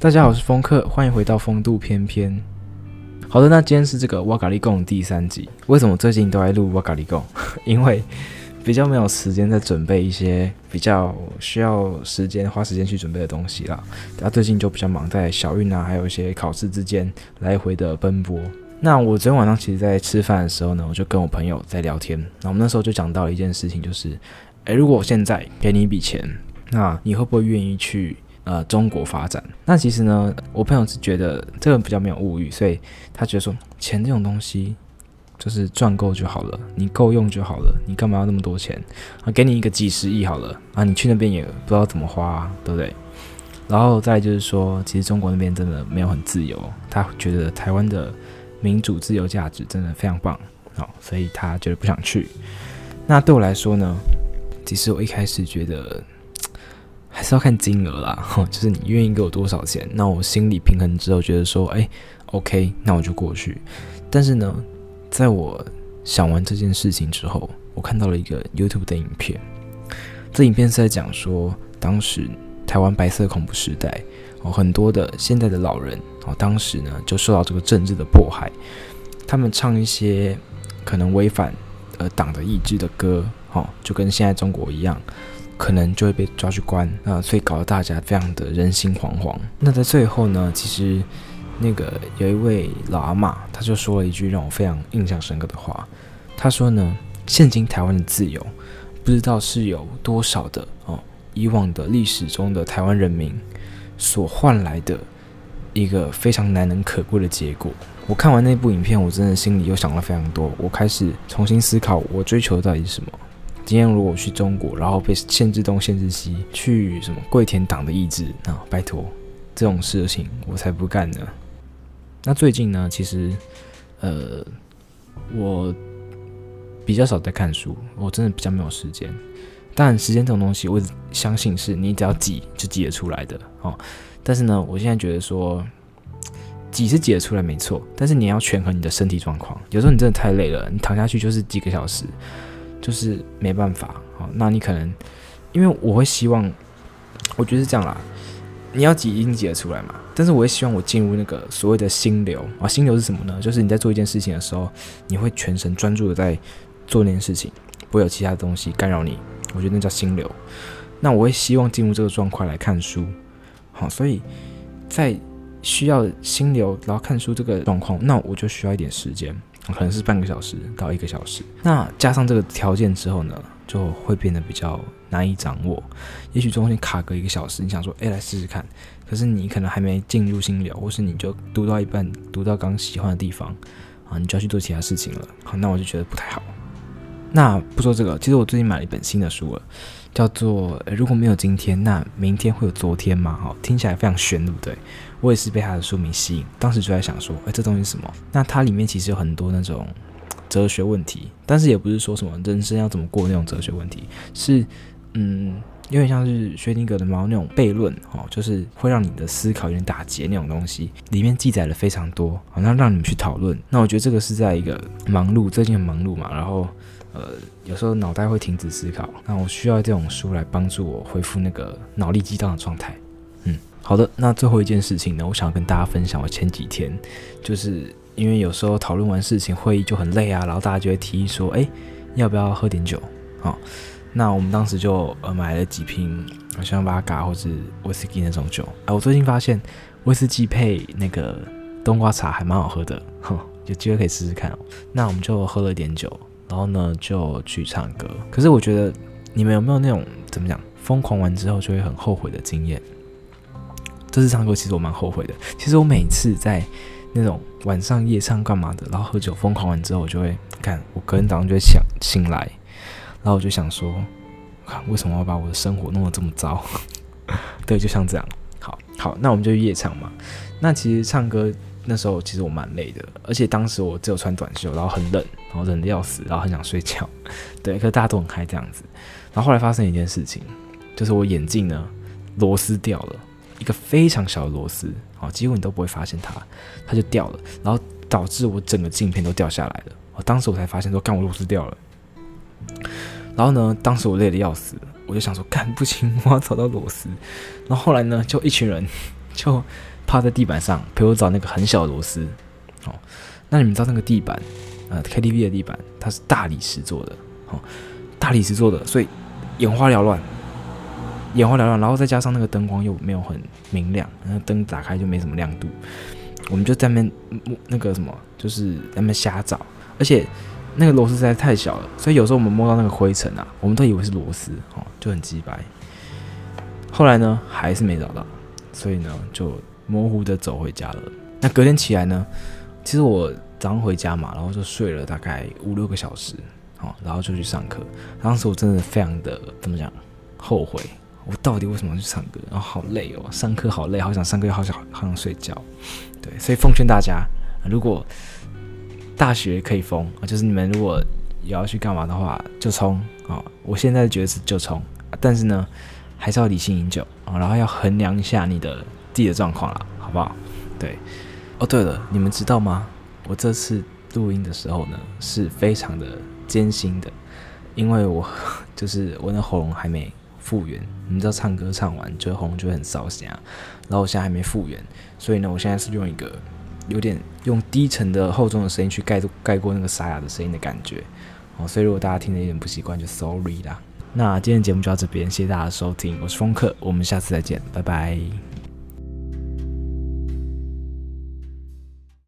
大家好，我是风客，欢迎回到风度翩翩。好的，那今天是这个哇嘎利贡第三集。为什么最近都在录哇嘎利贡？因为比较没有时间在准备一些比较需要时间花时间去准备的东西啦。他最近就比较忙，在小运啊，还有一些考试之间来回的奔波。那我昨天晚上其实，在吃饭的时候呢，我就跟我朋友在聊天。那我们那时候就讲到了一件事情，就是，诶，如果我现在给你一笔钱，那你会不会愿意去？呃，中国发展，那其实呢，我朋友是觉得这个比较没有物欲，所以他觉得说，钱这种东西就是赚够就好了，你够用就好了，你干嘛要那么多钱啊？给你一个几十亿好了啊，你去那边也不知道怎么花，对不对？然后再就是说，其实中国那边真的没有很自由，他觉得台湾的民主自由价值真的非常棒，好，所以他觉得不想去。那对我来说呢，其实我一开始觉得。还是要看金额啦，就是你愿意给我多少钱，那我心里平衡之后觉得说，哎，OK，那我就过去。但是呢，在我想完这件事情之后，我看到了一个 YouTube 的影片，这影片是在讲说，当时台湾白色恐怖时代，哦，很多的现在的老人，哦，当时呢就受到这个政治的迫害，他们唱一些可能违反呃党的意志的歌，哦，就跟现在中国一样。可能就会被抓去关啊，所以搞得大家非常的人心惶惶。那在最后呢，其实那个有一位老阿嬷，他就说了一句让我非常印象深刻的话。他说呢，现今台湾的自由，不知道是有多少的哦，以往的历史中的台湾人民所换来的一个非常难能可贵的结果。我看完那部影片，我真的心里又想了非常多。我开始重新思考，我追求到底是什么。今天如果我去中国，然后被限制东、限制西，去什么跪舔党的意志啊？拜托，这种事情我才不干呢。那最近呢，其实呃，我比较少在看书，我真的比较没有时间。但时间这种东西，我相信是你只要挤就挤得出来的哦。但是呢，我现在觉得说挤是挤得出来没错，但是你要权衡你的身体状况。有时候你真的太累了，你躺下去就是几个小时。就是没办法，好，那你可能，因为我会希望，我觉得是这样啦，你要挤一定挤得出来嘛，但是我会希望我进入那个所谓的心流啊，心流是什么呢？就是你在做一件事情的时候，你会全神专注的在做那件事情，不会有其他的东西干扰你，我觉得那叫心流。那我会希望进入这个状况来看书，好，所以在需要心流然后看书这个状况，那我就需要一点时间。可能是半个小时到一个小时，那加上这个条件之后呢，就会变得比较难以掌握。也许中间卡个一个小时，你想说，哎，来试试看。可是你可能还没进入心流，或是你就读到一半，读到刚喜欢的地方，啊，你就要去做其他事情了。好，那我就觉得不太好。那不说这个，其实我最近买了一本新的书了，叫做《如果没有今天，那明天会有昨天吗》？哈，听起来非常悬，对不对？我也是被他的书名吸引，当时就在想说，哎，这东西是什么？那它里面其实有很多那种哲学问题，但是也不是说什么人生要怎么过那种哲学问题，是嗯，有点像是薛定谔的猫那种悖论，哦，就是会让你的思考有点打结那种东西，里面记载了非常多，好，像让你们去讨论。那我觉得这个是在一个忙碌，最近很忙碌嘛，然后。呃，有时候脑袋会停止思考，那我需要这种书来帮助我恢复那个脑力激荡的状态。嗯，好的，那最后一件事情呢，我想跟大家分享。我前几天就是因为有时候讨论完事情，会议就很累啊，然后大家就会提议说，哎，要不要喝点酒？好，那我们当时就呃买了几瓶，好像巴嘎或是威士忌那种酒。哎，我最近发现威士忌配那个冬瓜茶还蛮好喝的，哼，有机会可以试试看哦。那我们就喝了点酒。然后呢，就去唱歌。可是我觉得，你们有没有那种怎么讲，疯狂完之后就会很后悔的经验？这次唱歌其实我蛮后悔的。其实我每次在那种晚上夜唱干嘛的，然后喝酒疯狂完之后，我就会看，我隔天早上就会想醒来，然后我就想说，为什么要把我的生活弄得这么糟？对，就像这样。好好，那我们就夜唱嘛。那其实唱歌。那时候其实我蛮累的，而且当时我只有穿短袖，然后很冷，然后冷的要死，然后很想睡觉。对，可是大家都很嗨这样子。然后后来发生一件事情，就是我眼镜呢螺丝掉了，一个非常小的螺丝，哦，几乎你都不会发现它，它就掉了，然后导致我整个镜片都掉下来了。我当时我才发现说，干我螺丝掉了。然后呢，当时我累得要死，我就想说，干不行，我要找到螺丝。然后后来呢，就一群人。就趴在地板上陪我找那个很小的螺丝。哦，那你们知道那个地板，呃，KTV 的地板它是大理石做的，哦，大理石做的，所以眼花缭乱，眼花缭乱，然后再加上那个灯光又没有很明亮，然后灯打开就没什么亮度，我们就在那边那个什么，就是在那边瞎找，而且那个螺丝实在太小了，所以有时候我们摸到那个灰尘啊，我们都以为是螺丝，哦，就很鸡掰。后来呢，还是没找到，所以呢，就模糊的走回家了。那隔天起来呢，其实我早上回家嘛，然后就睡了大概五六个小时，哦，然后就去上课。当时我真的非常的怎么讲，后悔，我到底为什么要去唱歌？然后好累哦，上课好累，好想上课，又好想好想睡觉。对，所以奉劝大家，如果大学可以疯啊，就是你们如果也要去干嘛的话，就冲啊！我现在觉得是就冲，但是呢。还是要理性饮酒啊，然后要衡量一下你的自己的状况啦，好不好？对，哦，对了，你们知道吗？我这次录音的时候呢，是非常的艰辛的，因为我 就是我那喉咙还没复原。你知道唱歌唱完就喉咙就会很烧声，然后我现在还没复原，所以呢，我现在是用一个有点用低沉的厚重的声音去盖住盖过那个沙哑的声音的感觉哦，所以如果大家听得有点不习惯，就 sorry 啦。那今天节目就到这边，谢谢大家收听，我是风客，我们下次再见，拜拜。